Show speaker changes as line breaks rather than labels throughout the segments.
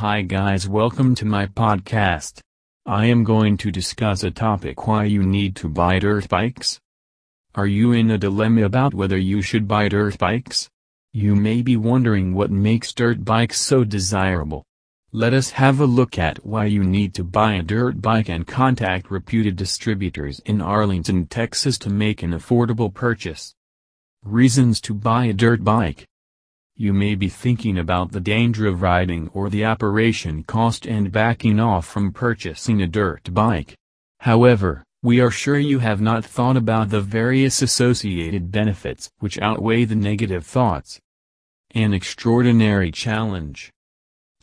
Hi guys welcome to my podcast. I am going to discuss a topic why you need to buy dirt bikes. Are you in a dilemma about whether you should buy dirt bikes? You may be wondering what makes dirt bikes so desirable. Let us have a look at why you need to buy a dirt bike and contact reputed distributors in Arlington, Texas to make an affordable purchase. Reasons to buy a dirt bike. You may be thinking about the danger of riding or the operation cost and backing off from purchasing a dirt bike. However, we are sure you have not thought about the various associated benefits which outweigh the negative thoughts. An extraordinary challenge.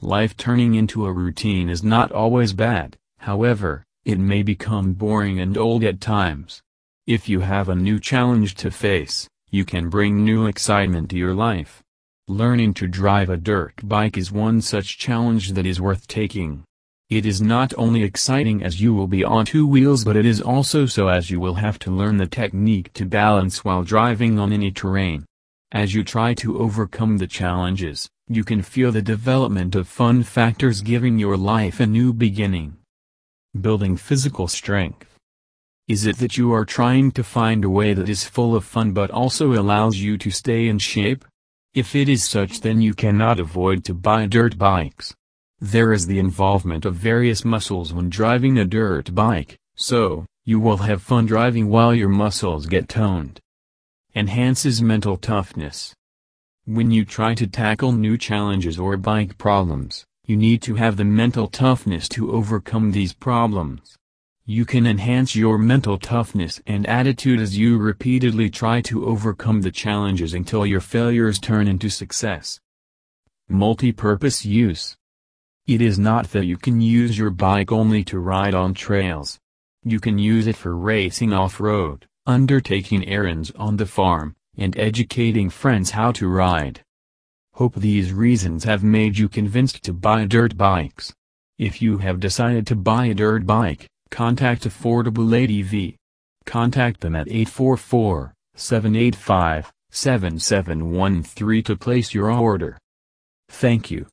Life turning into a routine is not always bad, however, it may become boring and old at times. If you have a new challenge to face, you can bring new excitement to your life. Learning to drive a dirt bike is one such challenge that is worth taking. It is not only exciting as you will be on two wheels but it is also so as you will have to learn the technique to balance while driving on any terrain. As you try to overcome the challenges, you can feel the development of fun factors giving your life a new beginning. Building physical strength. Is it that you are trying to find a way that is full of fun but also allows you to stay in shape? If it is such then you cannot avoid to buy dirt bikes. There is the involvement of various muscles when driving a dirt bike, so, you will have fun driving while your muscles get toned. Enhances mental toughness. When you try to tackle new challenges or bike problems, you need to have the mental toughness to overcome these problems. You can enhance your mental toughness and attitude as you repeatedly try to overcome the challenges until your failures turn into success. Multi-purpose use. It is not that you can use your bike only to ride on trails. You can use it for racing off-road, undertaking errands on the farm, and educating friends how to ride. Hope these reasons have made you convinced to buy dirt bikes. If you have decided to buy a dirt bike, Contact Affordable ATV. Contact them at 844-785-7713 to place your order. Thank you.